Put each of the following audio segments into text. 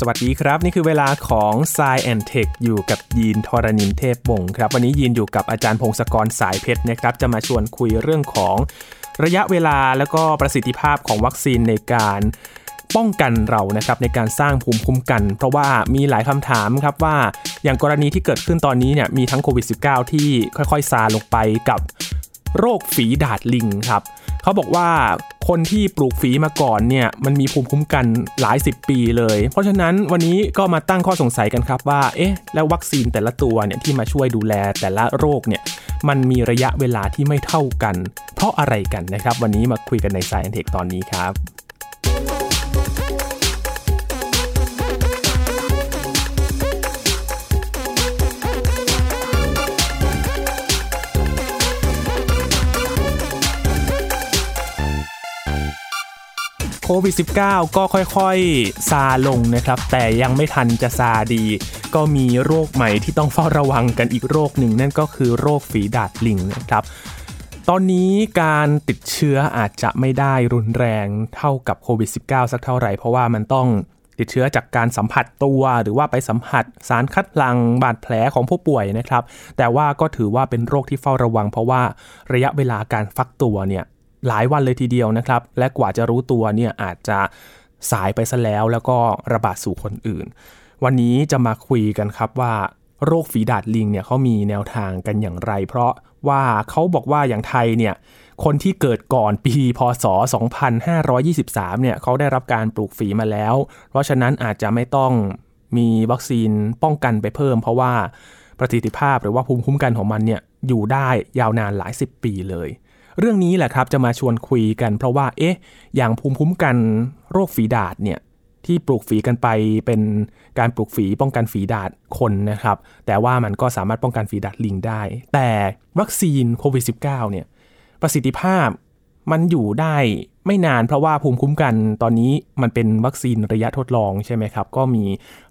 สวัสดีครับ นี่คือเวลาของ s ซแอนเทคอยู่กับยีนทรณินเทพวงครับ วันนี้ยีนอยู่กับอาจารย์พงศกรสายเพชรนะครับ จะมาชวนคุยเรื่องของระยะเวลาแล้วก็ประสิทธิภาพของวัคซีนในการป้องกันเรานะครับในการสร้างภูมิคุ้มกัน เพราะว่ามีหลายคำถามครับว่าอย่างกรณีที่เกิดขึ้นตอนนี้เนี่ยมีทั้งโควิด -19 ที่ค่อยๆ ซาลงไปกับโรคฝีดาดลิงครับ เขาบอกว่าคนที่ปลูกฝีมาก่อนเนี่ยมันมีภูมิคุ้มกันหลายสิบปีเลย เพราะฉะนั้นวันนี้ก็มาตั้งข้อสงสัยกันครับว่าเอ๊ะแล้ววัคซีนแต่ละตัวเนี่ยที่มาช่วยดูแลแต่ละโรคเนี่ยมันมีระยะเวลาที่ไม่เท่ากัน เพราะอะไรกันนะครับ วันนี้มาคุยกันใน Science Tech ตอนนี้ครับ โควิด -19 ก็ค่อยๆ ซาลงนะครับ แต่ยังไม่ทันจะซาดี ก็มีโรคใหม่ที่ต้องเฝ้าระวังกันอีกโรคหนึ่ง นั่นก็คือโรคฝีดาดลิงนะครับ ตอนนี้การติดเชื้ออาจจะไม่ได้รุนแรงเท่ากับโควิด -19 สักเท่าไหร่ เพราะว่ามันต้องติดเชื้อจากการสัมผัสตัวหรือว่าไปสัมผัสสารคัดหลั่งบาดแผลของผู้ป่วยนะครับ แต่ว่าก็ถือว่าเป็นโรคที่เฝ้าระวัง เพราะว่าระยะเวลาการฟักตัวเนี่ย หลายวันเลยทีเดียวนะครับ และกว่าจะรู้ตัวเนี่ยอาจจะสายไปซะแล้วแล้วก็ระบาดสู่คนอื่น วันนี้จะมาคุยกันครับว่าโรคฝีดาดลิงเนี่ยเขามีแนวทางกันอย่างไร เพราะว่าเขาบอกว่าอย่างไทยเนี่ยคนที่เกิดก่อนปีพศ 2523 เนี่ยเขาได้รับการปลูกฝีมาแล้ว เพราะฉะนั้นอาจจะไม่ต้องมีวัคซีนป้องกันไปเพิ่ม เพราะว่าประสิทธิภาพหรือว่าภูมิคุ้มกันของมันเนี่ยอยู่ได้ยาวนานหลายสิบปีเลย เรื่องนี้แหละครับจะมาชวนคุยกัน เพราะว่าเอ๊ะ อย่างภูมิคุ้มกันโรคฝีดาดเนี่ยที่ปลูกฝีกันไปเป็นการปลูกฝีป้องกันฝีดาดคนนะครับ แต่ว่ามันก็สามารถป้องกันฝีดาดลิงได้ แต่วัคซีนโควิด -19 เนี่ยประสิทธิภาพมันอยู่ได้ไม่นานเพราะว่าภูมิคุ้มกันตอนนี้มันเป็นวัคซีนระยะทดลองใช่ไหมครับ ก็มี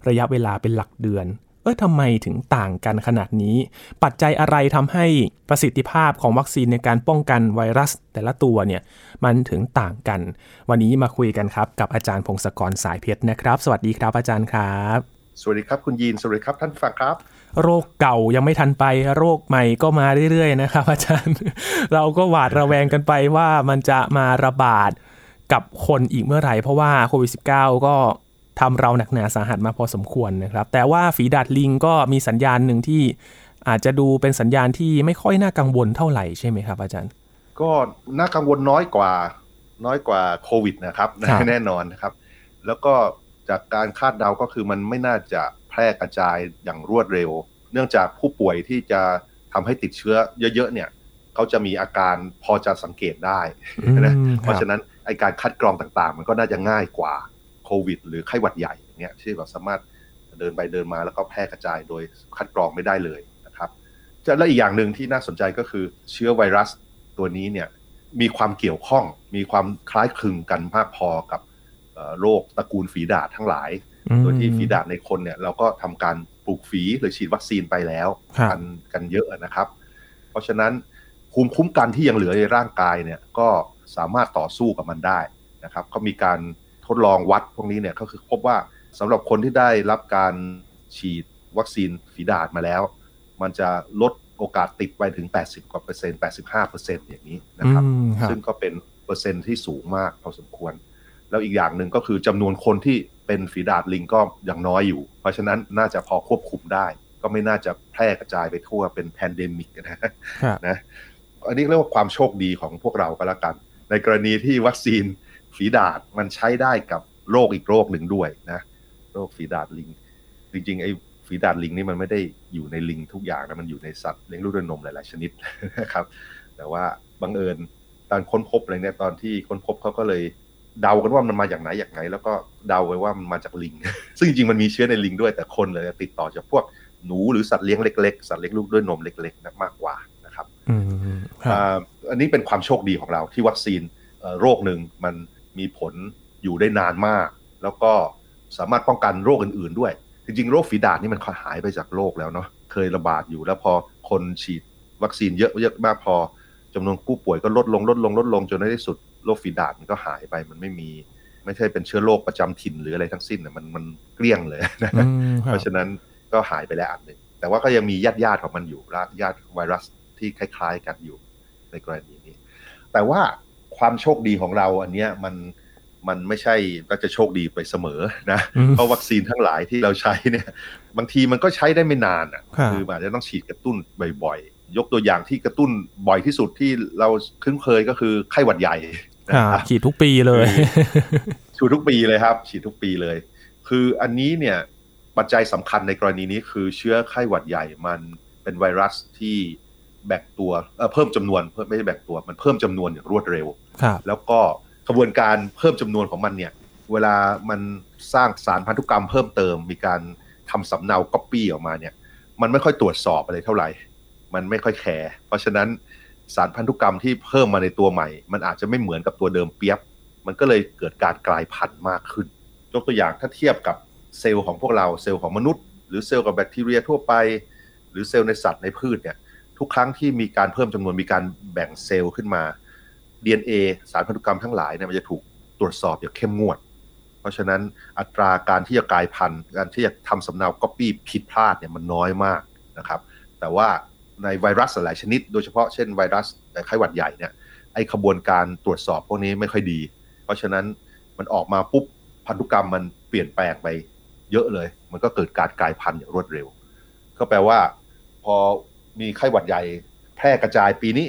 ระยะเวลาเป็นหลักเดือน เออทำไมถึงต่างกันขนาดนี้ ปัจจัยอะไรทำให้ประสิทธิภาพของวัคซีนในการป้องกันไวรัสแต่ละตัวเนี่ยมันถึงต่างกัน วันนี้มาคุยกันครับ กับอาจารย์พงศกรสายเพชรนะครับ สวัสดีครับอาจารย์ครับ สวัสดีครับคุณยีนสวัสดีครับท่านฟังครับโรคเก่ายังไม่ทันไปโรคใหม่ก็มาเรื่อยๆนะครับอาจารย์ เราก็หวาดระแวงกันไปว่ามันจะมาระบาดกับคนอีกเมื่อไหร่เพราะว่าโควิด -19 ก็ ทำเราหนักหนาสาหัสมาพอสมควรนะครับ แต่ว่าฝีดาดลิงก็มีสัญญาณหนึ่งที่อาจจะดูเป็นสัญญาณที่ไม่ค่อยน่ากังวลเท่าไหร่ใช่ไหมครับ อาจารย์ ก็น่ากังวลน้อยกว่าน้อยกว่าโควิดนะครับแน่นอนนะครับ แล้วก็จากการคาดเดาก็คือมันไม่น่าจะแพร่กระจายอย่างรวดเร็ว เนื่องจากผู้ป่วยที่จะทำให้ติดเชื้อเยอะๆเนี่ยเขาจะมีอาการพอจะสังเกตได้นะเพราะฉะนั้นไอการคัดกรองต่างๆ มันก็น่าจะง่ายกว่า โควิด หรือไข้หวัดใหญ่เงี้ยที่เราสามารถเดินไปเดินมาแล้วก็แพร่กระจายโดยคัดกรองไม่ได้เลยนะครับจะและอีกอย่างหนึ่งที่น่าสนใจก็คือเชื้อไวรัสตัวนี้เนี่ยมีความเกี่ยวข้อง มีความคล้ายคลึงกันมากพอกับโรคตระกูลฝีดาษทั้งหลาย โดยที่ฝีดาษในคนเนี่ยเราก็ทำการปลูกฝีหรือฉีดวัคซีนไปแล้วกันกันเยอะนะครับ เพราะฉะนั้นภูมิคุ้มกันที่ยังเหลือในร่างกายเนี่ยก็สามารถต่อสู้กับมันได้นะครับเขามีการ ทดลองวัดพวกนี้เนี่ยก็คือพบว่าสำหรับคนที่ได้รับการฉีดวัคซีนฝีดาษมาแล้ว มันจะลดโอกาสติดไปถึง 80 กว่าเปอร์เซ็นต์ 85 เปอร์เซ็นต์อย่างนี้นะครับ ซึ่งก็เป็นเปอร์เซ็นต์ที่สูงมากพอสมควร แล้วอีกอย่างหนึ่งก็คือจำนวนคนที่เป็นฝีดาษลิงก็ยังน้อยอยู่ เพราะฉะนั้นน่าจะพอควบคุมได้ ก็ไม่น่าจะแพร่กระจายไปทั่วเป็น pandemic นะนะ อันนี้เรียกว่าความโชคดีของพวกเราก็แล้วกัน ในกรณีที่วัคซีน ฝีดาษมันใช้ได้กับโรคอีกโรคหนึ่งด้วยนะ โรคฝีดาษลิง จริงๆไอ้ฝีดาษลิงนี่มันไม่ได้อยู่ในลิงทุกอย่างนะมันอยู่ในสัตว์เลี้ยงลูกด้วยนมหลายๆชนิดนะครับ แต่ว่าบังเอิญตอนค้นพบอะไรเนี่ยตอนที่ค้นพบเขาก็เลยเดากันว่ามันมาจากไหนอย่างไหน แล้วก็เดาไว้ว่ามันมาจากลิง ซึ่งจริงๆมันมีเชื้อในลิงด้วยแต่คนเลยติดต่อจากพวกหนูหรือสัตว์เลี้ยงเล็กๆ สัตว์เลี้ยงลูกด้วยนมเล็กๆนะมากกว่านะครับอันนี้เป็นความโชคดีของเราที่วัคซีนโรคหนึ่งมัน มีผลอยู่ได้นานมาก แล้วก็สามารถป้องกันโรคอื่นๆด้วย จริงๆ โรคฝีดาษนี่มันหายไปจากโลกแล้วเนาะเคยระบาดอยู่แล้วพอคนฉีดวัคซีนเยอะเยอะมากพอจำนวนผู้ป่วยก็ลดลงลดลงลดลงจนในที่สุดโรคฝีดาษมันก็หายไปมันไม่มี ไม่ใช่เป็นเชื้อโรคประจำถิ่นหรืออะไรทั้งสิ้นนะมันมันเกลี้ยงเลยนะเพราะฉะนั้นก็หายไปแล้วอันหนึ่งแต่ว่าก็ยังมีญาติญาติๆของมันอยู่ญาติไวรัสที่คล้าย ๆ กันอยู่ในกรณีนี้ แต่ว่า ความโชคดีของเราอันเนี้ยมันมันไม่ใช่ก็จะโชคดีไปเสมอนะอืมเพราะวัคซีนทั้งหลายที่เราใช้เนี่ยบางทีมันก็ใช้ได้ไม่นานอะครับคืออาจจะต้องฉีดกระตุ้นบ่อยๆ ยกตัวอย่างที่กระตุ้นบ่อยที่สุดที่เราคุ้นเคยก็คือไข้หวัดใหญ่นะคครัรับบฉีดทุกปีเลยฉีดทุกปีเลยครับ ฉีดทุกปีเลย คืออันนี้เนี่ยปัจจัยสำคัญในกรณีนี้คือเชื้อไข้หวัดใหญ่มันเป็นไวรัสที่ แบ่งตัวเอ่อเพิ่มจำนวนเพิ่มไม่ใช่แบ่งตัวมันเพิ่มจำนวนอย่างรวดเร็วครับแล้วก็กระบวนการเพิ่มจำนวนของมันเนี่ย เวลามันสร้างสารพันธุกรรมเพิ่มเติมมีการทำสำเนาก๊อปปี้ออกมาเนี่ย มันไม่ค่อยตรวจสอบอะไรเท่าไหร่ มันไม่ค่อยแคร์เพราะฉะนั้นสารพันธุกรรมที่เพิ่มมาในตัวใหม่ มันอาจจะไม่เหมือนกับตัวเดิมเป๊ะ มันก็เลยเกิดการกลายพันธุ์มากขึ้นยกตัวอย่างถ้าเทียบกับเซลล์ของพวกเราเซลล์ของมนุษย์ หรือเซลล์กับแบคทีเรียทั่วไป หรือเซลล์ในสัตว์ในพืชเนี่ย ทุกครั้งที่มีการเพิ่มจำนวนมีการแบ่งเซลล์ขึ้นมา DNA สารพันธุกรรมทั้งหลายเนี่ยมันจะถูกตรวจสอบอย่างเข้มงวด เพราะฉะนั้นอัตราการที่จะกลายพันธุ์การที่จะทำสำเนาก๊อปปี้ผิดพลาดเนี่ยมันน้อยมากนะครับ แต่ว่าในไวรัสหลายชนิด โดยเฉพาะเช่นไวรัสไข้หวัดใหญ่เนี่ยไอขบวนการตรวจสอบพวกนี้ไม่ค่อยดี เพราะฉะนั้นมันออกมาปุ๊บพันธุกรรมมันเปลี่ยนแปลงไปเยอะเลย มันก็เกิดการกลายพันธุ์อย่างรวดเร็ว ก็แปลว่า พอ มีไข้หวัดใหญ่แพร่กระจายปีนี้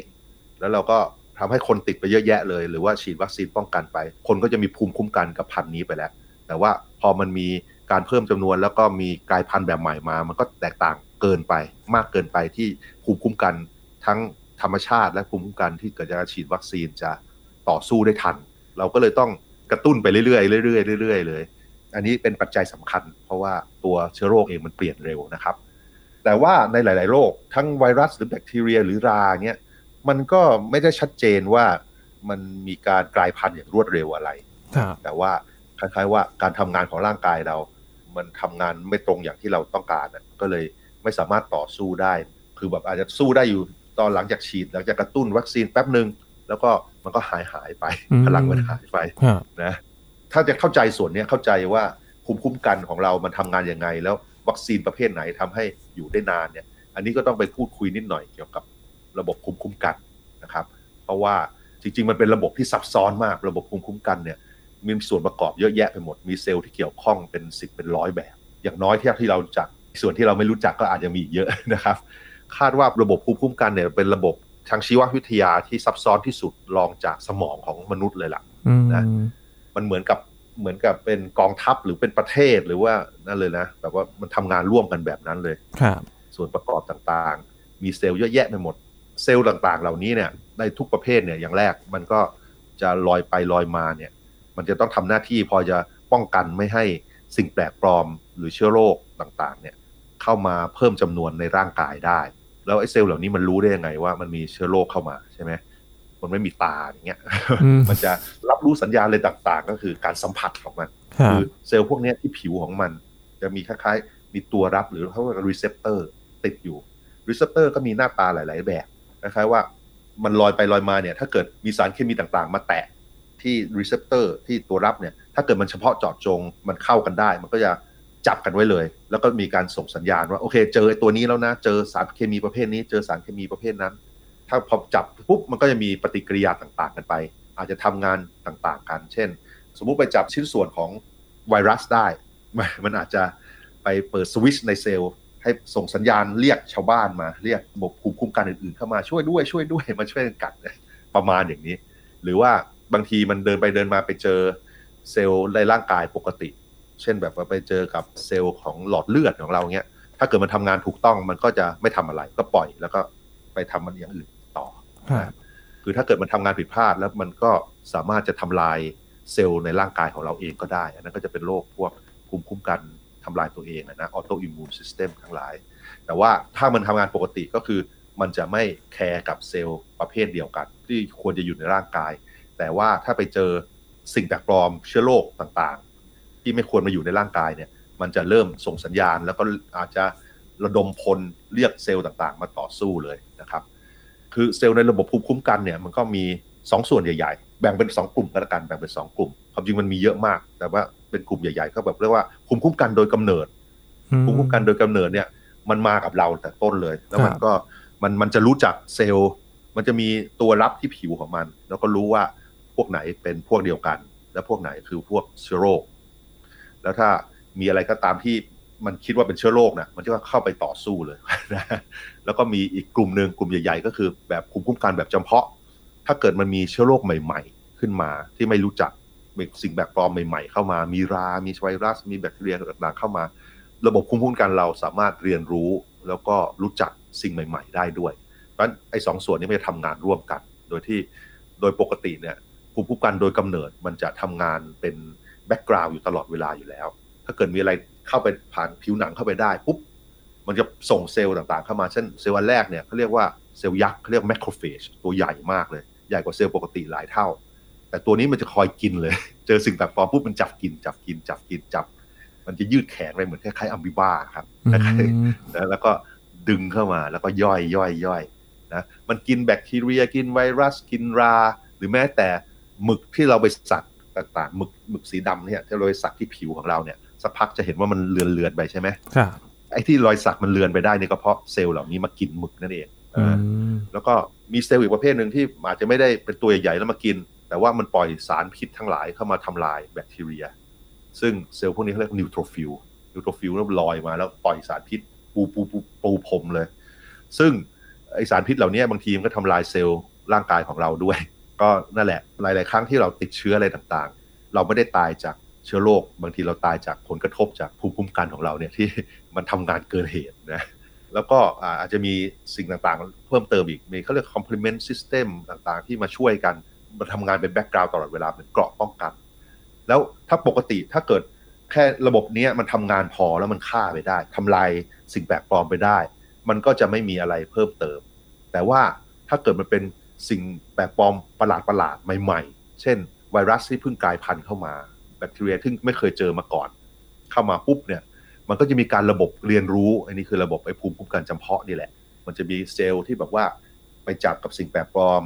แล้วเราก็ทำให้คนติดไปเยอะแยะเลย หรือว่าฉีดวัคซีนป้องกันไป คนก็จะมีภูมิคุ้มกันกับพันธุ์นี้ไปแล้ว แต่ว่าพอมันมีการเพิ่มจำนวนแล้วก็มีกลายพันธุ์แบบใหม่มา มันก็แตกต่างเกินไป มากเกินไปที่ภูมิคุ้มกันทั้งธรรมชาติและภูมิคุ้มกันที่เกิดจากการฉีดวัคซีนจะต่อสู้ได้ทัน เราก็เลยต้องกระตุ้นไปเรื่อยๆเรื่อยๆเรื่อยๆเลย อันนี้เป็นปัจจัยสำคัญ เพราะว่าตัวเชื้อโรคเองมันเปลี่ยนเร็วนะครับ แต่ว่าในหลาย ๆ โรคทั้งไวรัสหรือแบคทีเรียหรือราเนี่ยมันก็ไม่ได้ชัดเจนว่ามันมีการกลายพันธุ์อย่างรวดเร็วอะไรครับแต่ว่าคล้ายๆว่าการทำงานของร่างกายเรา มันทำงานไม่ตรงอย่างที่เราต้องการน่ะก็เลยไม่สามารถต่อสู้ได้ คือแบบอาจจะสู้ได้อยู่ตอนหลังจากฉีดหลังจากกระตุ้นวัคซีนแป๊บหนึ่งแล้วก็มันก็หายหายไปอืมพลังมันหายไปครับนะถ้าจะเข้าใจส่วนเนี้ยเข้าใจว่าภูมิคุ้มกันของเรามันทำงานยังไงแล้ว วัคซีนประเภทไหนทำให้อยู่ได้นานเนี่ย อันนี้ก็ต้องไปพูดคุยนิดหน่อยเกี่ยวกับระบบภูมิคุ้มกันนะครับ เพราะว่าจริง ๆ มันเป็นระบบที่ซับซ้อนมาก ระบบภูมิคุ้มกันเนี่ย มีส่วนประกอบเยอะแยะไปหมด มีเซลล์ที่เกี่ยวข้องเป็นสิบเป็นร้อยแบบ อย่างน้อยที่ที่เรารู้จัก ส่วนที่เราไม่รู้จักก็อาจจะมีอีกเยอะนะครับ คาดว่าระบบภูมิคุ้มกันเนี่ยเป็นระบบทางชีววิทยาที่ซับซ้อนที่สุดรองจากสมองของมนุษย์เลยล่ะอืมนะ มันเหมือนกับ เหมือนกับเป็นกองทัพหรือเป็นประเทศหรือว่านั่นเลยนะแบบว่ามันทำงานร่วมกันแบบนั้นเลยครับ ส่วนประกอบต่างๆ มีเซลล์เยอะแยะไปหมด เซลล์ต่างๆ เหล่านี้เนี่ยในทุกประเภทเนี่ยอย่างแรกมันก็จะลอยไปลอยมาเนี่ย มันจะต้องทำหน้าที่พอจะป้องกันไม่ให้สิ่งแปลกปลอมหรือเชื้อโรคต่างๆ เนี่ยเข้ามาเพิ่มจำนวนในร่างกายได้ แล้วไอ้เซลล์เหล่านี้มันรู้ได้ยังไงว่ามันมีเชื้อโรคเข้ามาใช่ไหม มันไม่มีตาอย่างเงี้ยอืมมันจะรับรู้สัญญาณอะไรต่างๆ ก็คือการสัมผัสของมันครับคือเซลล์พวกเนี้ยที่ผิวของมัน จะมีคล้ายๆ มีตัวรับหรือเขาเรียกว่า receptor ติดอยู่ receptor ก็มีหน้าตาหลาย ๆ แบบคล้ายๆว่ามันลอยไปลอยมาเนี่ย ถ้าเกิดมีสารเคมีต่างๆ มาแตะที่ receptor ที่ตัวรับเนี่ย ถ้าเกิดมันเฉพาะเจาะจงมันเข้ากันได้ มันก็จะจับกันไว้เลย แล้วก็มีการส่งสัญญาณว่าโอเค เจอไอ้ตัวนี้แล้วนะ เจอสารเคมีประเภทนี้ เจอสารเคมีประเภทนั้น ถ้าพอจับปุ๊บมันก็จะมีปฏิกิริยาต่างๆ กันไป อาจจะทำงานต่างๆ กัน เช่น สมมุติไปจับชิ้นส่วนของไวรัสได้ มันอาจจะไปเปิดสวิตช์ในเซลล์ให้ส่งสัญญาณเรียกชาวบ้านมา เรียกระบบภูมิคุ้มกันอื่นๆ เข้ามาช่วยด้วยช่วยด้วยมาช่วยกันกัดประมาณอย่างนี้ หรือว่าบางทีมันเดินไปเดินมาไปเจอเซลล์ในร่างกายปกติ เช่นแบบว่าไปเจอกับเซลล์ของหลอดเลือดของเราเนี้ยถ้าเกิดมันทำงานถูกต้องมันก็จะไม่ทำอะไรก็ปล่อยแล้วก็ไปทำมันอย่างอื่น คือถ้าเกิดมันทำงานผิดพลาดแล้วมันก็สามารถจะทำลายเซลล์ในร่างกายของเราเองก็ได้ อันนั้นก็จะเป็นโรคพวกภูมิคุ้มกันทำลายตัวเองอะนะ autoimmune system ทั้งหลาย แต่ว่าถ้ามันทำงานปกติก็คือมันจะไม่แคร์กับเซลล์ประเภทเดียวกัน ที่ควรจะอยู่ในร่างกาย แต่ว่าถ้าไปเจอสิ่งแปลกปลอมเชื้อโรคต่างๆ ที่ไม่ควรมาอยู่ในร่างกายเนี่ย มันจะเริ่มส่งสัญญาณ แล้วก็อาจจะระดมพลเรียกเซลล์ต่างๆ มาต่อสู้เลยนะครับ คือเซลล์ในระบบภูมิคุ้มกันเนี่ยมันก็มี 2 ส่วนใหญ่ๆ แบ่งเป็น 2 กลุ่มก็แล้วกันแบ่งเป็น 2 กลุ่มความจริงมันมีเยอะมาก แต่ว่าเป็นกลุ่มใหญ่ๆ ก็แบบเรียกว่าภูมิคุ้มกันโดยกำเนิดภูมิคุ้มกันโดยกำเนิดเนี่ย มันมากับเราแต่ต้นเลย แล้วมันก็มันมันจะรู้จักเซลล์ มันจะมีตัวรับที่ผิวของมัน แล้วก็รู้ว่าพวกไหนเป็นพวกเดียวกัน และพวกไหนคือพวกเชื้อโรคแล้วถ้ามีอะไรก็ตามที่ มันคิดว่าเป็นเชื้อโรคนะมันจะเข้าไปต่อสู้เลยนะแล้วก็มีอีกกลุ่มหนึ่งกลุ่มใหญ่ ๆ ก็คือแบบภูมิคุ้มกันแบบจำเพาะ ถ้าเกิดมันมีเชื้อโรคใหม่ ๆ ขึ้นมาที่ไม่รู้จักมีสิ่งแบบปลอมใหม่ ๆ เข้ามา มีรา มีไวรัส มีแบคทีเรียต่างๆเข้ามา ระบบภูมิคุ้มกันเราสามารถเรียนรู้ แล้วก็รู้จักสิ่งใหม่ ๆ ได้ด้วย เพราะฉะนั้นไอ้สองส่วนนี้มันจะทำงานร่วมกัน โดยที่โดยปกติเนี่ยภูมิคุ้มกันโดยกำเนิดมันจะทำงานเป็น background อยู่ตลอดเวลาอยู่แล้ว ถ้าเกิดมีอะไร เข้าไปผ่านผิวหนังเข้าไปได้ปุ๊บมันจะส่งเซลล์ต่างๆเข้ามาเช่นเซลล์อันแรกเนี่ยเขาเรียกว่าเซลล์ยักษ์เขาเรียก macrophage ตัวใหญ่มากเลย ใหญ่กว่าเซลล์ปกติหลายเท่า แต่ตัวนี้มันจะคอยกินเลย เจอสิ่งแปลกปลอมปุ๊บมันจับกิน จับกิน จับกินจับ มันจะยืดแขนไปเหมือนคล้ายๆอัมบิบ้าครับแล้วก็ดึงเข้ามาแล้วก็ย่อยย่อยย่อยนะมันกินแบคทีเรียกินไวรัสกินรา หรือแม้แต่หมึกที่เราไปสักต่างๆหมึกหมึกสีดำเนี่ยที่เราไปสักที่ผิวของเราเนี่ย สักพักจะเห็นว่ามันเลือนเลือนไปใช่ไหมครับไอ้ที่รอยสักมันเลือนไปได้นี่ก็เพราะเซลล์เหล่านี้มากินหมึกนั่นเองแล้วก็มีเซลล์อีกประเภทหนึ่งที่อาจจะไม่ได้เป็นตัวใหญ่ๆแล้วมากิน แต่ว่ามันปล่อยสารพิษทั้งหลายเข้ามาทำลายแบคทีเรีย ซึ่งเซลล์พวกนี้เขาเรียก neutrophil neutrophil แล้วลอยมาแล้วปล่อยสารพิษปูปูปูปูพรมเลย ซึ่งไอสารพิษเหล่านี้บางทีมันก็ทำลายเซลล์ร่างกายของเราด้วย ก็นั่นแหละหลาย ๆ ครั้งที่เราติดเชื้ออะไรต่างๆ เราไม่ได้ตายจาก เชื้อโรคบางทีเราตายจากผลกระทบจากภูมิคุ้มกันของเราเนี่ยที่มันทำงานเกินเหตุนะแล้วก็อาจจะมีสิ่งต่างๆ เพิ่มเติมอีก มีเขาเรียก complement system ต่างๆ ที่มาช่วยกันมาทำงานเป็นแบ็กกราวด์ตลอดเวลาเป็นเกราะป้องกัน แล้วถ้าปกติถ้าเกิดแค่ระบบนี้มันทำงานพอแล้วมันฆ่าไปได้ทำลายสิ่งแปลกปลอมไปได้ มันก็จะไม่มีอะไรเพิ่มเติม แต่ว่าถ้าเกิดมันเป็นสิ่งแปลกปลอมประหลาดประหลาดใหม่ ๆ เช่น ไวรัสที่เพิ่งกลายพันธุ์เข้ามา แบคทีเรียที่ไม่เคยเจอมาก่อน เข้ามาปุ๊บเนี่ย มันก็จะมีการระบบเรียนรู้ อันนี้คือระบบไอ้ภูมิคุ้มกันจำเพาะนี่แหละ มันจะมีเซลล์ที่แบบว่าไปจับกับสิ่งแปลกปลอม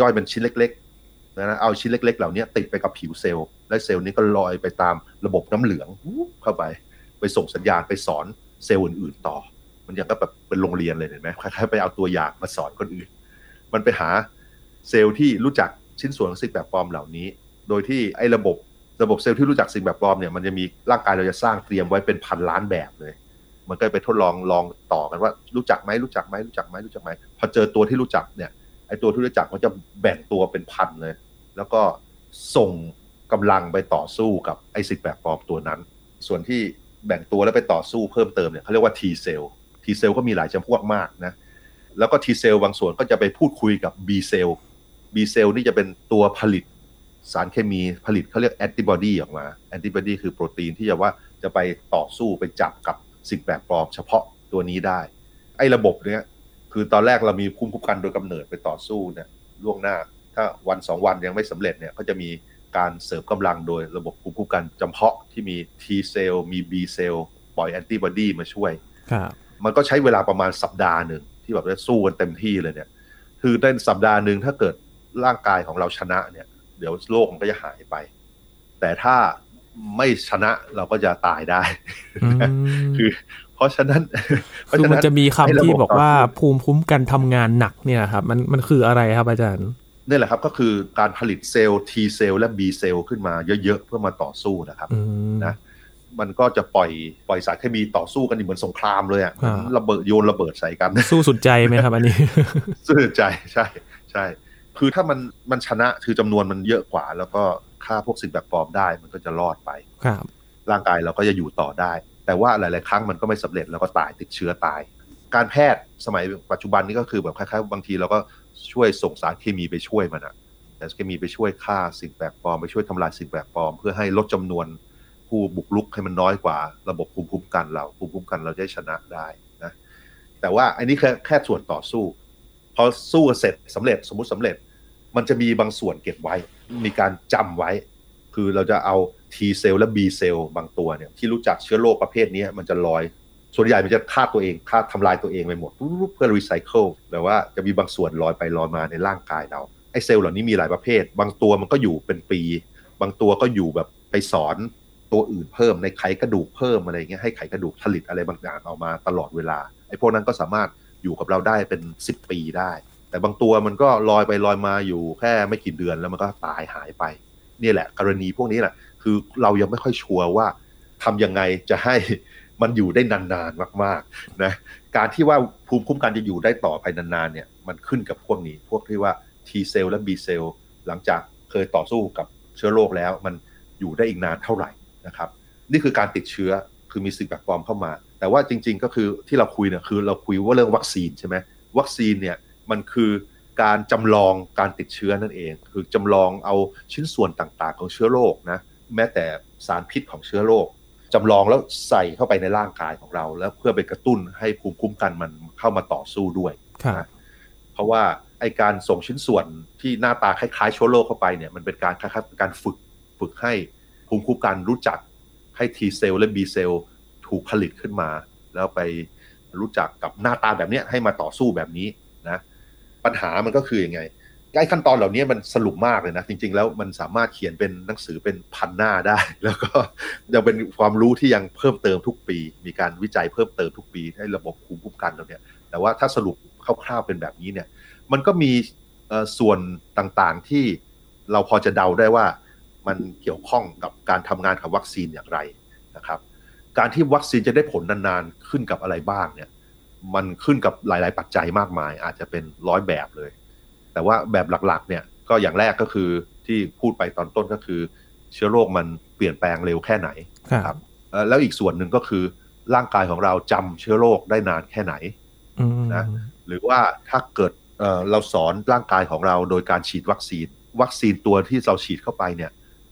ย่อยเป็นชิ้นเล็กๆนะเอาชิ้นเล็ก ๆ เหล่านี้ติดไปกับผิวเซลล์ และเซลล์นี้ก็ลอยไปตามระบบน้ำเหลืองเข้าไป ไปส่งสัญญาณไปสอนเซลล์อื่นๆต่อ มันยังก็แบบเป็นโรงเรียนเลยเห็นไหมคล้ายๆไปเอาตัวอย่างมาสอนคนอื่น มันไปหาเซลล์ที่รู้จักชิ้นส่วนของสิ่งแปลกปลอมเหล่านี้ โดยที่ไอ้ระบบ ระบบเซลล์ที่รู้จักสิ่งแปลกปลอมเนี่ยมันจะมีร่างกายเราจะสร้างเตรียมไว้เป็นพันล้านแบบเลย มันก็ไปทดลองลองต่อกันว่ารู้จักไหมรู้จักไหมรู้จักไหมรู้จักไหมพอเจอตัวที่รู้จักเนี่ยไอตัวที่รู้จักมันจะแบ่งตัวเป็นพันเลย แล้วก็ส่งกำลังไปต่อสู้กับไอสิ่งแปลกปลอมตัวนั้น ส่วนที่แบ่งตัวแล้วไปต่อสู้เพิ่มเติมเนี่ยเขาเรียกว่า T เซลล์ T เซลล์ก็มีหลายจำพวกมากนะแล้วก็ T เซลล์บางส่วนก็จะไปพูดคุยกับ B เซลล์ B เซลล์นี่จะเป็นตัวผลิต สารเคมีผลิตเขาเรียกแอนติบอดีออกมาแอนติบอดีคือโปรตีนที่จะว่าจะไปต่อสู้ไปจับกับสิ่งแปลกปลอมเฉพาะตัวนี้ได้ ไอ้ระบบเนี้ยคือตอนแรกเรามีภูมิคุ้มกันโดยกำเนิดไปต่อสู้เนี่ยล่วงหน้า ถ้าวันสองวันยังไม่สำเร็จเนี่ยก็จะมีการเสริมกำลังโดยระบบภูมิคุ้มกันจำเพาะที่มี T เซลล์มี B เซลล์ปล่อยแอนติบอดีมาช่วยมันก็ใช้เวลาประมาณสัปดาห์หนึ่งที่แบบจะสู้กันเต็มที่เลยเนี่ย คือในสัปดาห์หนึ่งถ้าเกิดร่างกายของเราชนะเนี่ย เดี๋ยวโรคมันก็จะหายไป แต่ถ้าไม่ชนะเราก็จะตายได้ คือ เพราะฉะนั้นคือมันจะมีคำที่บอกว่าภูมิคุ้มกันทำงานหนักเนี่ยครับ มันมันคืออะไรครับอาจารย์นี่แหละครับก็คือการผลิตเซลล์ T เซลล์และ B เซลล์ขึ้นมาเยอะๆ เพื่อมาต่อสู้นะครับนะมันก็จะปล่อยปล่อยสารเคมีต่อสู้กันเหมือนสงครามเลยอะระเบิดโยนระเบิดใส่กัน สู้สุดใจไหมครับอันนี้ สู้สุดใจใช่ใช่ คือถ้ามันมันชนะคือจำนวนมันเยอะกว่า แล้วก็ฆ่าพวกสิ่งแปลกปลอมได้มันก็จะรอดไปครับ ร่างกายเราก็จะอยู่ต่อได้ แต่ว่าหลาย ๆ ครั้งมันก็ไม่สำเร็จแล้วก็ตายติดเชื้อตาย การแพทย์สมัยปัจจุบันนี้ก็คือแบบคล้าย ๆ บางทีเราก็ช่วยส่งสารเคมีไปช่วยมันอะแต่เคมีไปช่วยฆ่าสิ่งแปลกปลอมไปช่วยทำลายสิ่งแปลกปลอม เพื่อให้ลดจำนวนผู้บุกรุกให้มันน้อยกว่า ระบบภูมิคุ้มกันเราภูมิคุ้มกันเราได้ชนะได้นะแต่ว่าอันนี้แค่แค่ส่วนต่อสู้ พอสู้เสร็จสำเร็จสมมุติสำเร็จ มันจะมีบางส่วนเก็บไว้ มีการจำไว้ คือเราจะเอา T เซลล์และ B เซลล์บางตัวเนี่ยที่รู้จักเชื้อโรคประเภทนี้มันจะลอย ส่วนใหญ่มันจะฆ่าตัวเองฆ่าทำลายตัวเองไปหมดเพื่อรีไซเคิลแต่ว่าจะมีบางส่วนลอยไปลอยมาในร่างกายเราไอ้เซลล์เหล่านี้มีหลายประเภท บางตัวมันก็อยู่เป็นปีบบางตัวก็อยู่แบบไปสอนตัวอื่นเพิ่มในไขกระดูกเพิ่มอะไรเงี้ยให้ไขกระดูกผลิตอะไรบางอย่างออกมาตลอดเวลาไอ้พวกนั้นก็สามารถ อยู่กับเราได้เป็น 10 ปีได้ แต่บางตัวมันก็ลอยไปลอยมาอยู่แค่ไม่กี่เดือนแล้วมันก็ตายหายไปนี่แหละ กรณีพวกนี้แหละคือเรายังไม่ค่อยชัวร์ว่าทำยังไงจะให้มันอยู่ได้นานๆมากๆนะการที่ว่าภูมิคุ้มกันจะอยู่ได้ต่อไปนานๆเนี่ยมันขึ้นกับพวกนี้ พวกที่ว่า T เซลและ B เซลหลังจากเคยต่อสู้กับเชื้อโรคแล้ว มันอยู่ได้อีกนานเท่าไหร่นะครับ นี่คือการติดเชื้อคือมีสิ่งแปลกปลอมเข้ามา แต่ว่าจริง ๆ ก็คือที่เราคุยเนี่ยคือเราคุยว่าเรื่องวัคซีนใช่ไหมวัคซีนเนี่ยมันคือการจำลองการติดเชื้อนั่นเอง คือจำลองเอาชิ้นส่วนต่างๆ ของเชื้อโรคนะแม้แต่สารพิษของเชื้อโรคจำลองแล้วใส่เข้าไปในร่างกายของเรา แล้วเพื่อไปกระตุ้นให้ภูมิคุ้มกันมันเข้ามาต่อสู้ด้วยนะเพราะว่าไอการส่งชิ้นส่วนที่หน้าตาคล้ายๆเชื้อโรคเข้าไปเนี่ยมันเป็นการคล้ายๆการฝึกฝึกให้ภูมิคุ้มกันรู้จักให้ T เซลและ B เซล ถูกผลิตขึ้นมา แล้วไปรู้จักกับหน้าตาแบบนี้ให้มาต่อสู้แบบนี้นะปัญหามันก็คืออยังไงไอ้ขั้นตอนเหล่านี้มันสรุปมากเลยนะ จริง ๆ แล้วมันสามารถเขียนเป็นหนังสือเป็นพันหน้าได้ แล้วก็ยังเป็นความรู้ที่ยังเพิ่มเติมทุกปี มีการวิจัยเพิ่มเติมทุกปีให้ระบบภูมิคุ้มกันเราเนี่ย แต่ว่าถ้าสรุปคร่าวๆเป็นแบบนี้เนี่ย มันก็มีส่วนต่างๆที่เราพอจะเดาได้ว่ามันเกี่ยวข้องกับการทำงานของวัคซีนอย่างไรนะครับ การที่วัคซีนจะได้ผลนานๆ ขึ้นกับอะไรบ้างเนี่ย มันขึ้นกับหลาย ๆ ปัจจัยมากมาย อาจจะเป็นร้อยแบบเลย แต่ว่าแบบหลักๆ เนี่ย ก็อย่างแรกก็คือที่พูดไปตอนต้นก็คือ เชื้อโรคมันเปลี่ยนแปลงเร็วแค่ไหนครับแล้วอีกส่วนหนึ่งก็คือร่างกายของเราจำเชื้อโรคได้นานแค่ไหนนะหรือว่าถ้าเกิดเราสอนร่างกายของเราโดยการฉีดวัคซีน วัคซีนตัวที่เราฉีดเข้าไปเนี่ย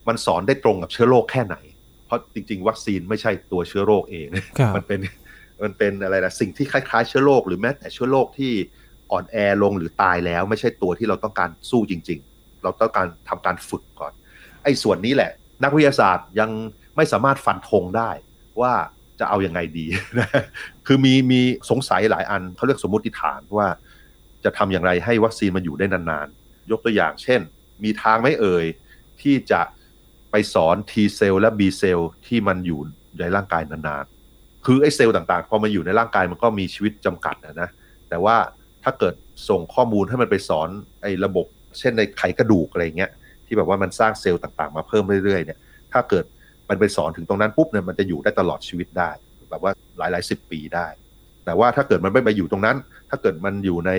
มันสอนได้ตรงกับเชื้อโรคแค่ไหนเพ ราะจริง ๆ วัคซีนไม่ใช่ตัวเชื้อโรคเอง มันเป็นมันเป็นอะไรนะสิ่งที่คล้ายๆ เชื้อโรคหรือแม้แต่เชื้อโรคที่อ่อนแอลงหรือตายแล้ว ไม่ใช่ตัวที่เราต้องการสู้จริง ๆ เราต้องการทำการฝึกก่อน ไอ้ส่วนนี้แหละ นักวิทยาศาสตร์ยังไม่สามารถฟันธงได้ว่าจะเอาอยัางไงดีนะคือมีมีสงสัยหลายอันเขาเรียกสมมติฐานว่า จะทำอย่างไรให้วัคซีนมันอยู่ได้นานๆ ยกตัวอย่าง เช่น มีทางไม่เอ่ยที่จะ ไปสอน T เซลและ B เซลที่มันอยู่ในร่างกายนานๆ คือไอ้เซลล์ต่างๆ พอมาอยู่ในร่างกายมันก็มีชีวิตจำกัดนะนะ แต่ว่าถ้าเกิดส่งข้อมูลให้มันไปสอนไอ้ระบบ เช่นในไขกระดูกอะไรเงี้ย ที่แบบว่ามันสร้างเซลล์ต่างๆ มาเพิ่มเรื่อยๆ เนี่ย ถ้าเกิดมันไปสอนถึงตรงนั้นปุ๊บเนี่ยมันจะอยู่ได้ตลอดชีวิตได้ แบบว่าหลายหลายสิบปีได้ แต่ว่าถ้าเกิดมันไม่ไปอยู่ตรงนั้น ถ้าเกิดมันอยู่ใน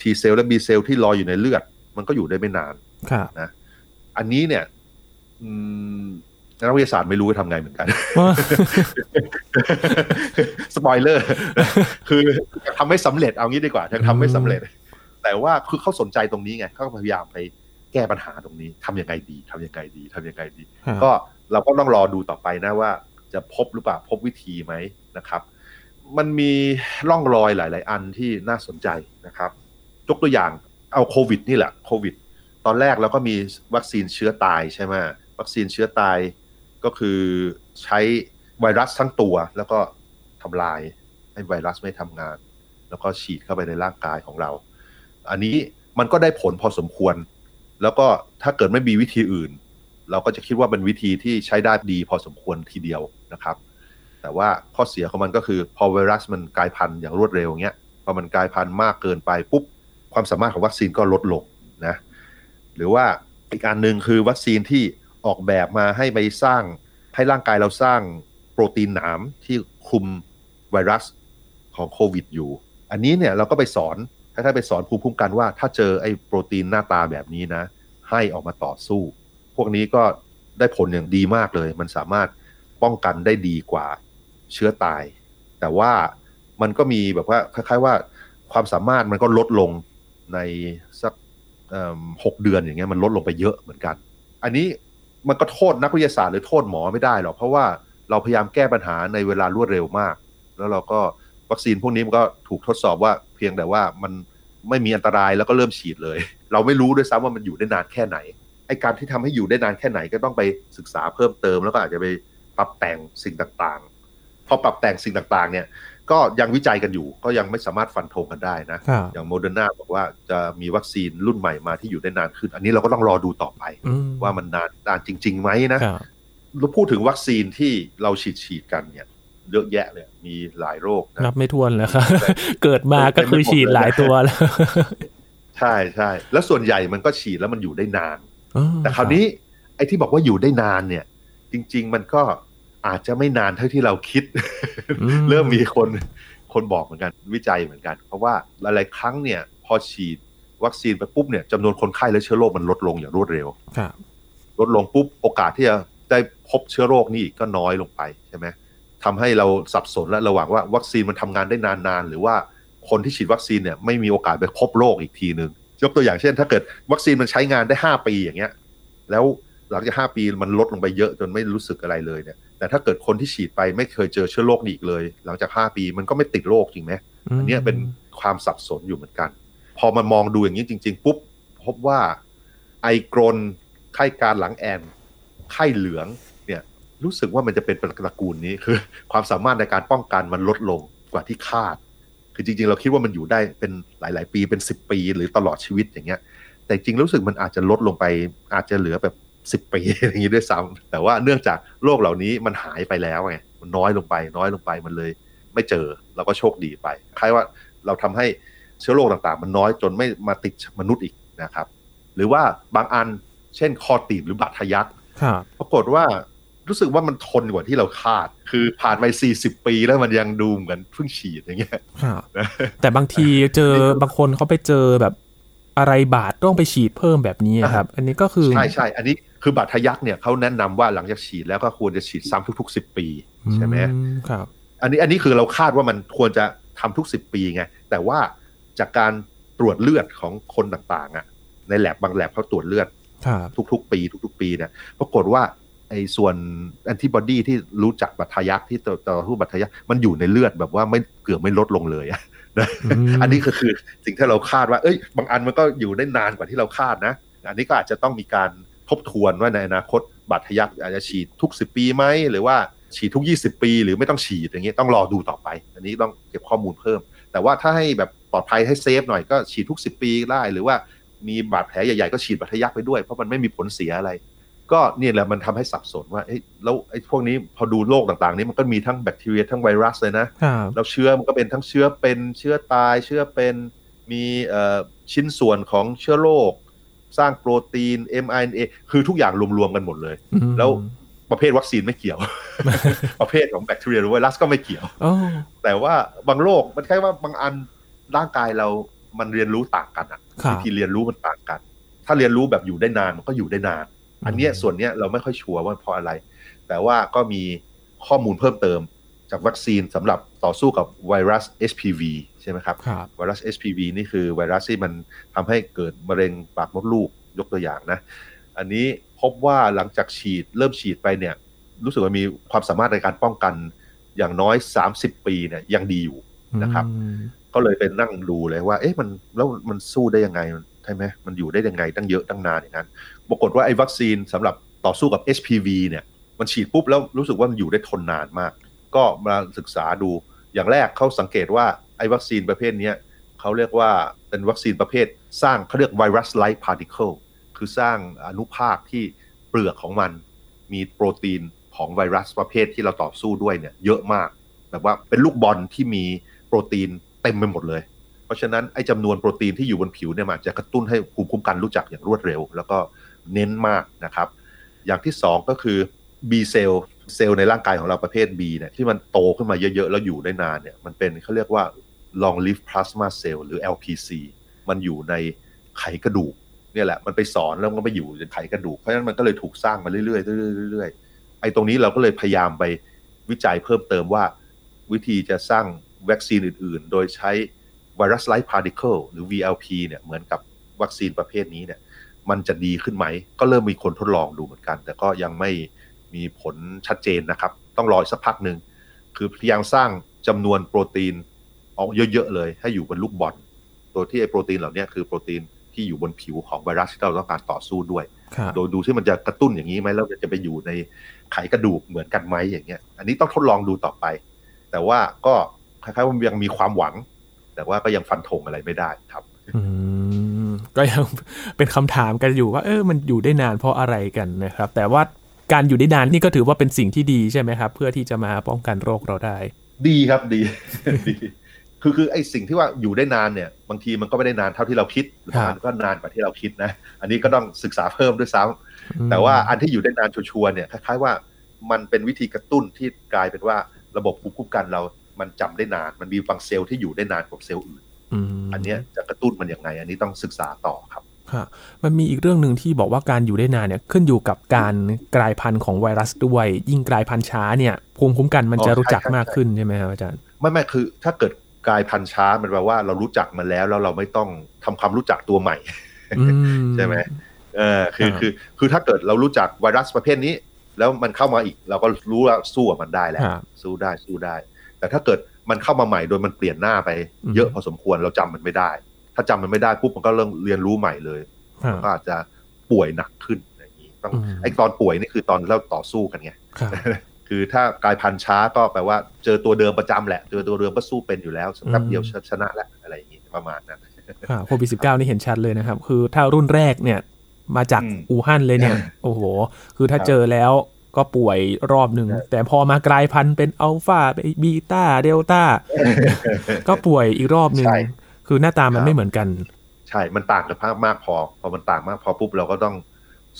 T เซลล์และ B เซลล์ที่รออยู่ในเลือด มันก็อยู่ได้ไม่นานนะ อันนี้เนี่ย นักวิทยาศาสตร์ไม่รู้จะทำไงเหมือนกัน สปอยเลอร์ คือทำไม่สำเร็จเอางี้ดีกว่ายังทำไม่สำเร็จ แต่ว่าคือเขาสนใจตรงนี้ไงเขาพยายามไปแก้ปัญหาตรงนี้ทํำยังไงดีทํำยังไงดีทํำยังไงดี ก็เราก็ต้องรอดูต่อไปนะว่า จะพบหรือเปล่าพบวิธีไหมนะครับ มันมีร่องรอยหลาย ๆ อันที่น่าสนใจนะครับ ยกตัวอย่างเอาโควิด นี่แหละโควิด ตอนแรกเราก็มีวัคซีนเชื้อตายใช่ไหม วัคซีนเชื้อตายก็คือใช้ไวรัสทั้งตัวแล้วก็ทำลายให้ไวรัสไม่ทำงาน แล้วก็ฉีดเข้าไปในร่างกายของเรา อันนี้มันก็ได้ผลพอสมควร แล้วก็ถ้าเกิดไม่มีวิธีอื่น เราก็จะคิดว่าเป็นวิธีที่ใช้ได้ดีพอสมควรทีเดียวนะครับ แต่ว่าข้อเสียของมันก็คือพอไวรัสมันกลายพันธุ์อย่างรวดเร็วเงี้ยพอมันกลายพันธุ์มากเกินไปปุ๊บความสามารถของวัคซีนก็ลดลงนะหรือว่าอีกการหนึ่งคือวัคซีนที่ ออกแบบมาให้ไปสร้างให้ร่างกายเราสร้างโปรตีนหนามที่คุมไวรัสของโควิดอยู่ อันนี้เนี่ยเราก็ไปสอนถ้าไปสอนภูมิคุ้มกันว่า ถ้าเจอไอ้โปรตีนหน้าตาแบบนี้นะ ให้ออกมาต่อสู้ พวกนี้ก็ได้ผลอย่างดีมากเลย มันสามารถป้องกันได้ดีกว่าเชื้อตาย แต่ว่ามันก็มีแบบว่าคล้ายๆว่าความสามารถมันก็ลดลงในสักหกเดือนอย่างเงี้ยมันลดลงไปเยอะเหมือนกัน อันนี้ มันก็โทษนักวิทยาศาสตร์หรือโทษหมอไม่ได้หรอกเพราะว่าเราพยายามแก้ปัญหาในเวลารวดเร็วมาก แล้วเราก็วัคซีนพวกนี้มันก็ถูกทดสอบว่าเพียงแต่ว่ามันไม่มีอันตรายแล้วก็เริ่มฉีดเลย เราไม่รู้ด้วยซ้ำว่ามันอยู่ได้นานแค่ไหนไอการที่ทำให้อยู่ได้นานแค่ไหนก็ต้องไปศึกษาเพิ่มเติมแล้วก็อาจจะไปปรับแต่งสิ่งต่างๆ พอปรับแต่งสิ่งต่างๆ เนี่ย ก็ยังวิจัยกันอยู่ ก็ยังไม่สามารถฟันธงกันได้นะครับอย่างโมเดอร์นาบอกว่าจะมีวัคซีนรุ่นใหม่มาที่อยู่ได้นานขึ้น อันนี้เราก็ต้องรอดูต่อไปอืมว่ามันนานนานจริงๆไหมนะครับเราพูดถึงวัคซีนที่เราฉีดฉีดกันเนี่ยเยอะแยะเลยมีหลายโรคนะนับไม่ถ้วนแล้วครับเกิดมาก็คือฉีดหลายตัวแล้วใช่ใช่แล้วส่วนใหญ่มันก็ฉีดแล้วมันอยู่ได้นานอ๋อแต่คราวนี้ไอ้ที่บอกว่าอยู่ได้นานเนี่ย จริง ๆ มันก็ อาจจะไม่นานเท่าที่เราคิดอืเริ่มมีคนคนบอกเหมือนกันวิจัยเหมือนกัน เพราะว่าหลายๆครั้งเนี่ย พอฉีดวัคซีนไปปุ๊บเนี่ยจำนวนคนไข้และเชื้อโรคมันลดลงอย่างรวดเร็วครับลดลงปุ๊บโอกาสที่จะได้พบเชื้อโรคนี่ก็น้อยลงไปใช่ไหมทำให้เราสับสนและระหว่างว่าวัคซีนมันทำงานได้นานๆ หรือว่าคนที่ฉีดวัคซีนเนี่ยไม่มีโอกาสไปพบโรคอีกทีหนึ่งยกตัวอย่างเช่น ถ้าเกิดวัคซีนมันใช้งานได้ 5 ปีอย่างเงี้ย แล้วหลังจาก 5 ปีมันลดลงไปเยอะจนไม่รู้สึกอะไรเลยเนี่ย แต่ถ้าเกิดคนที่ฉีดไปไม่เคยเจอเชื้อโรคนี้อีกเลย หลังจาก 5 ปีมันก็ไม่ติดโรคจริงไหมอันเนี้ยเป็นความสับสนอยู่เหมือนกัน พอมามองดูอย่างนี้จริง ๆ ปุ๊บพบว่าไอกรนไข้การหลังแอนไข้เหลืองเนี่ยรู้สึกว่ามันจะเป็นตระกูลนี้คือ ความสามารถในการป้องกันมันลดลงกว่าที่คาด คือจริง ๆ เราคิดว่ามันอยู่ได้เป็นหลาย ๆ ปีเป็น 10 ปี หรือตลอดชีวิตอย่างเงี้ย แต่จริงๆรู้สึกมันอาจจะลดลงไปอาจจะเหลือแบบ สิบปีอย่างนี้ด้วยซ้ำแต่ว่าเนื่องจากโรคเหล่านี้มันหายไปแล้วไงมันน้อยลงไป น้อยลงไปมันเลย ไม่เจอเราก็โชคดีไปคล้ายว่าเราทำให้เชื้อโรคต่างๆ มันน้อยจนไม่มาติดมนุษย์อีกนะครับ หรือว่าบางอันเช่นคอตีบหรือบาดทะยักครับปรากฏว่ารู้สึกว่ามันทนกว่าที่เราคาด คือผ่านไป 40 ปีแล้วมันยังดูเหมือนเพิ่งฉีดอย่างเงี้ยครับแต่บางทีเจอบางคนเขาไปเจอแบบอะไรบาดต้องไปฉีดเพิ่มแบบนี้ครับ อันนี้ก็คือ ใช่ใช่อันนี้ คือบาดทะยักเนี่ยเขาแนะนำว่าหลังจากฉีดแล้วก็ควรจะฉีดซ้ำทุกๆ10ปี ใช่ไหมอืครับ อันนี้อันนี้คือเราคาดว่ามันควรจะทำทุก10ปีไง แต่ว่าจากการตรวจเลือดของคนต่างๆอะ ในแลบบางแลบเขาตรวจเลือดครับทุกๆ ปี ทุก ๆ ปีเนี่ยปรากฏว่าไอ้ส่วนแอนติบอดีที่รู้จักบัตทะยักที่ต่อต่อสู้บัตทะยักมันอยู่ในเลือดแบบว่าไม่เกือบไม่ลดลงเลยอะนะอืมอันนี้ก็คือสิ่งที่เราคาดว่า เอ้ย บางอันมันก็อยู่ได้นานกว่าที่เราคาดนะ อันนี้ก็อาจจะต้องมีการ ทบทวนว่าในอนาคตบัตรทะยักอาจจะฉีดทุก 10 ปีไหมหรือว่าฉีดทุก 20 ปี หรือไม่ต้องฉีดอย่างนี้ต้องรอดูต่อไป อันนี้ต้องเก็บข้อมูลเพิ่ม แต่ว่าถ้าให้แบบปลอดภัยให้เซฟหน่อยก็ฉีดทุก 10 ปีได้ หรือว่ามีบาดแผลใหญ่ๆก็ฉีดบัตรทะยักไปด้วยเพราะมันไม่มีผลเสียอะไร ก็เนี่ยแหละมันทำให้สับสนว่าเอ้ยแล้วไอ้พวกนี้พอดูโรคต่างๆ นี้มันก็มีทั้งแบคทีเรียทั้งไวรัสเลยนะครับแล้วเชื้อมันก็เป็นทั้งเชื้อเป็นเชื้อตายเชื้อเป็นมีเอ่อชิ้นส่วนของเชื้อโรค สร้างโปรตีน mRNA คือทุกอย่างรวมๆกันหมดเลยอืมแล้วประเภทวัคซีนไม่เกี่ยว ประเภทของแบคทีเรียหรือไวรัสก็ไม่เกี่ยวโอ้แต่ว่าบางโรคมันแค่ว่าบางอันร่างกายเรามันเรียนรู้ต่างกันอะครับวิธีเรียนรู้มันต่างกัน ถ้าเรียนรู้แบบอยู่ได้นานมันก็อยู่ได้นาน อันเนี้ยส่วนเนี้ยเราไม่ค่อยชัวร์ว่าเพราะอะไร แต่ว่าก็มีข้อมูลเพิ่มเติมจากวัคซีนสำหรับต่อสู้กับไวรัส HPV ใช่ไหมครับครับไวรัส HPV นี่คือไวรัสที่มันทำให้เกิดมะเร็งปากมดลูกยกตัวอย่างนะ อันนี้พบว่าหลังจากฉีดเริ่มฉีดไปเนี่ย รู้สึกว่ามีความสามารถในการป้องกันอย่างน้อย 30 ปีเนี่ยยังดีอยู่นะครับอืมก็เลยเป็นนั่งดูเลยว่า เอ๊ะมันแล้วมันสู้ได้ยังไงใช่ไหมมันอยู่ได้ยังไงตั้งเยอะตั้งนานอย่างนั้นปรากฏว่าไอ้วัคซีนสำหรับต่อสู้กับ HPV เนี่ยมันฉีดปุ๊บแล้วรู้สึกว่ามันอยู่ได้ทนนานมาก ก็มาศึกษาดูอย่างแรกเขาสังเกตว่า ไอ้วัคซีนประเภทนี้เขาเรียกว่าเป็นวัคซีนประเภท สร้างเขาเรียก virus-like particleคือสร้างอนุภาคที่เปลือกของมัน มีโปรตีนของไวรัสประเภทที่เราต่อสู้ด้วยเนี่ยเยอะมาก แบบว่าเป็นลูกบอลที่มีโปรตีนเต็มไปหมดเลย เพราะฉะนั้นไอ้จำนวนโปรตีนที่อยู่บนผิวเนี่ยมันจะกระตุ้นให้ภูมิคุ้มกันรู้จักอย่างรวดเร็ว แล้วก็เน้นมากนะครับ อย่างที่สองก็คือ B เซล เซลล์ในร่างกายของเราประเภท B เนี่ยที่มันโตขึ้นมาเยอะๆ แล้วอยู่ได้นานเนี่ยมันเป็นเขาเรียกว่า long lived plasma cell หรือ LPC มันอยู่ในไขกระดูกเนี่ยแหละมันไปสอนแล้วมันก็ไปอยู่ในไขกระดูกเพราะฉะนั้นมันก็เลยถูกสร้างมาเรื่อยๆเรื่อยๆเรื่อยๆไอ้ตรงนี้เราก็เลยพยายามไปวิจัยเพิ่มเติมว่า วิธีจะสร้างวัคซีนอื่นๆ โดยใช้ virus-like particle หรือ VLP เนี่ยเหมือนกับวัคซีนประเภทนี้เนี่ยมันจะดีขึ้นไหม ก็เริ่มมีคนทดลองดูเหมือนกัน แต่ก็ยังไม่ มีผลชัดเจนนะครับ ต้องรออีกสักพักหนึ่งคือพยายามสร้างจำนวนโปรตีนออกเยอะๆเลย ให้อยู่บนลูกบอลตัวที่ไอโปรตีนเหล่านี้คือโปรตีนที่อยู่บนผิวของไวรัสที่เราต้องการต่อสู้ด้วยครับโดยดูที่มันจะกระตุ้นอย่างนี้ไหมแล้วมันจะไปอยู่ในไขกระดูกเหมือนกันไหมอย่างเงี้ย อันนี้ต้องทดลองดูต่อไป แต่ว่าก็คล้ายๆว่ายังมีความหวัง แต่ว่าก็ยังฟันธงอะไรไม่ได้ครับอืมก็ยังเป็นคำถามกันอยู่ว่า เออมันอยู่ได้นานเพราะอะไรกันนะครับ แต่ว่า การอยู่ได้นานนี่ก็ถือว่าเป็นสิ่งที่ดีใช่ไหมครับ เพื่อที่จะมาป้องกันโรคเราได้ ดีครับดีดีคือคือไอ้สิ่งที่ว่าอยู่ได้นานเนี่ย บางทีมันก็ไม่ได้นานเท่าที่เราคิดครับมันก็นานกว่าที่เราคิดนะ อันนี้ก็ต้องศึกษาเพิ่มด้วยซ้ำแต่ว่าอันที่อยู่ได้นานชัวร์ๆเนี่ยคล้ายๆว่ามันเป็นวิธีกระตุ้นที่กลายเป็นว่าระบบภูมิคุ้มกันเรา มันจำได้นาน มันมีบางเซลล์ที่อยู่ได้นานกว่าเซลล์อื่นมอันเนี้ยจะกระตุ้นมันยังไง อันนี้ต้องศึกษาต่อครับ ครับมันมีอีกเรื่องหนึ่งที่บอกว่าการอยู่ได้นานเนี่ยขึ้นอยู่กับการกลายพันธุ์ของไวรัสด้วย ยิ่งกลายพันธุ์ช้าเนี่ยภูมิคุ้มกันมันจะอ๋อรู้จักใช่ใช่มากขึ้นใช่ไหมครับอาจารย์ไม่ไม่คือถ้าเกิดกลายพันธุ์ช้ามันแปลว่าเรารู้จักมันแล้วแล้วเราไม่ต้องทำความรู้จักตัวใหม่อืใช่ไหมเออคือครับคือคือถ้าเกิดเรารู้จักไวรัสประเภทนี้ แล้วมันเข้ามาอีก เราก็รู้ว่าสู้กับมันได้แล้วครับสู้ได้สู้ได้ แต่ถ้าเกิดมันเข้ามาใหม่โดยมันเปลี่ยนหน้าไปอืมเยอะพอสมควรเราจำมันไม่ได้ ถ้าจำมันไม่ได้ปุ๊บมันก็เริ่มเรียนรู้ใหม่เลยครับก็อาจจะป่วยหนักขึ้นอย่างนี้ต้องอืมไอ้ตอนป่วยนี่คือตอนเราต่อสู้กันไงครับคือถ้ากลายพันธุ์ช้าก็แปลว่าเจอตัวเดิมประจำแหละ เจอตัวเดิมก็สู้เป็นอยู่แล้วสักแป๊บเดียวชนะแล้วอะไรอย่างนี้ประมาณนั้นครับโควิดสินี่เห็นชัดเลยนะครับ คือถ้ารุ่นแรกเนี่ยมาจากอืมอู่ฮั่นเลยเนี่ย โอ้โห คือถ้าครับเจอแล้วก็ป่วยรอบหนึ่งใช่แต่พอมากลายพันธุ์เป็นอัลฟาบีตาเดลต้าก็ป่วยอีกรอบหนึ่งใช่ คือหน้าตามันครับไม่เหมือนกัน ใช่ มันต่างกันมากมากพอ พอมันต่างมากพอปุ๊บเราก็ต้อง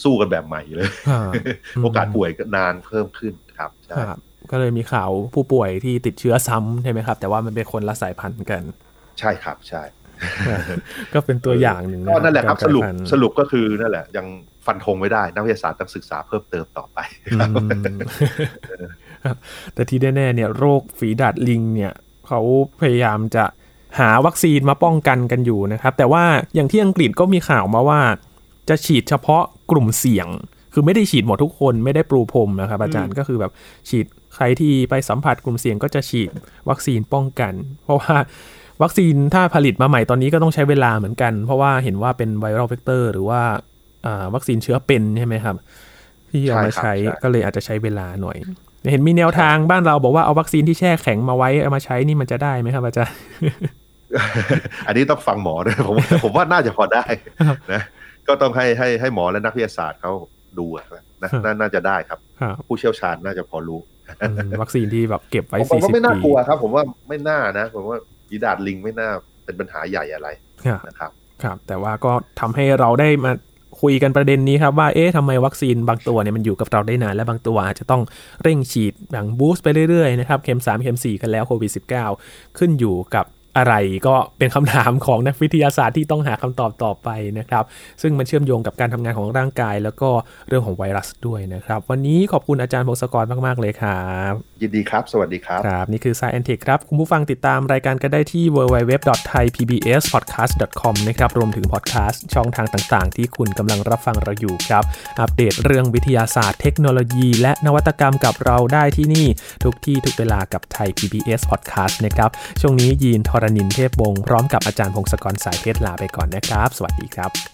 สู้กันแบบใหม่เลยครับอืมโอกาสป่วยก็นานเพิ่มขึ้นครับใช่ครับก็เลยมีข่าวผู้ป่วยที่ติดเชื้อซ้ำใช่ไหมครับ แต่ว่ามันเป็นคนละสายพันธุ์กัน ใช่ครับใช่ ก็เป็นตัวอย่างหนึ่งก็นั่นแหละครับกาสรุปกายพันธุ์สรุปก็คือนั่นแหละ ยังฟันธงไม่ได้ นักวิทยาศาสตร์ต้องศึกษาเพิ่มเติมต่อไปอืมครับแต่ที่แน่ๆเนี่ย โรคฝีดาดลิงเนี่ย เขาพยายามจะ หาวัคซีนมาป้องกันกันอยู่นะครับ แต่ว่าอย่างที่อังกฤษก็มีข่าวมาว่า จะฉีดเฉพาะกลุ่มเสี่ยง คือไม่ได้ฉีดหมดทุกคนไม่ได้ปรูพรมนะครับ อาจารย์ก็คือแบบฉีดใครที่ไปสัมผัสกลุ่มเสี่ยงก็จะฉีดวัคซีนป้องกัน เพราะว่าวัคซีนถ้าผลิตมาใหม่ตอนนี้ก็ต้องใช้เวลาเหมือนกัน เพราะว่าเห็นว่าเป็นไวรัลเวกเตอร์หรือว่าอ่าวัคซีนเชื้อเป็นใช่ไหมครับ ที่เอามาใช่ครับใช้ใช่ก็เลยอาจจะใช้เวลาหน่อย เห็นมีแนวทางบ้านเราบอกว่าเอาวัคซีนที่แช่แข็งมาไว้เอามาใช้นี่มันจะได้ไหมครับอาจารย์ อันนี้ต้องฟังหมอด้วยผมผมว่าน่าจะพอได้นะก็ต้องให้ให้ให้หมอและนักวิทยาศาสตร์เขาดูอะนะน่าน่าจะได้ครับครับ ผู้เชี่ยวชาญน่าจะพอรู้อืมวัคซีนที่แบบเก็บไว้ผมสี่ว่าสิบไม่น่าปีกลัวครับ ผมว่าไม่น่านะ ผมว่าฝีดาดลิงไม่น่าเป็นปัญหาใหญ่อะไรครับนะครับ ครับ แต่ว่าก็ทำให้เราได้มาคุยกันประเด็นนี้ครับว่า เอ๊ะทำไมวัคซีนบางตัวเนี่ยมันอยู่กับเราได้นาน และบางตัวอาจจะต้องเร่งฉีดอย่างบูสต์ไปเรื่อยๆนะครับ เข็ม 3 เข็ม 4 กันแล้วโควิด -19 ขึ้นอยู่กับ อะไรก็เป็นคำถามของนักวิทยาศาสตร์ที่ต้องหาคำตอบต่อไปนะครับ ซึ่งมันเชื่อมโยงกับการทำงานของร่างกาย แล้วก็เรื่องของไวรัสด้วยนะครับ วันนี้ขอบคุณอาจารย์พงศกรมาก ๆ เลยครับ ยินดีครับ สวัสดีครับ ครับ นี่คือ Science Tech ครับ คุณผู้ฟังติดตามรายการกันได้ที่ www.thaipbspodcast.com นะครับ รวมถึงพอดแคสต์ช่องทางต่างๆ ที่คุณกำลังรับฟังเราอยู่ครับ อัปเดตเรื่องวิทยาศาสตร์ เทคโนโลยี และนวัตกรรมกับเราได้ที่นี่ ทุกที่ทุกเวลากับไทย PBS Podcast นะครับช่วงนี้ยีนทรณินเทพวงศ์พร้อมกับอาจารย์พงศกรสายเพชรลาไปก่อนนะครับ สวัสดีครับ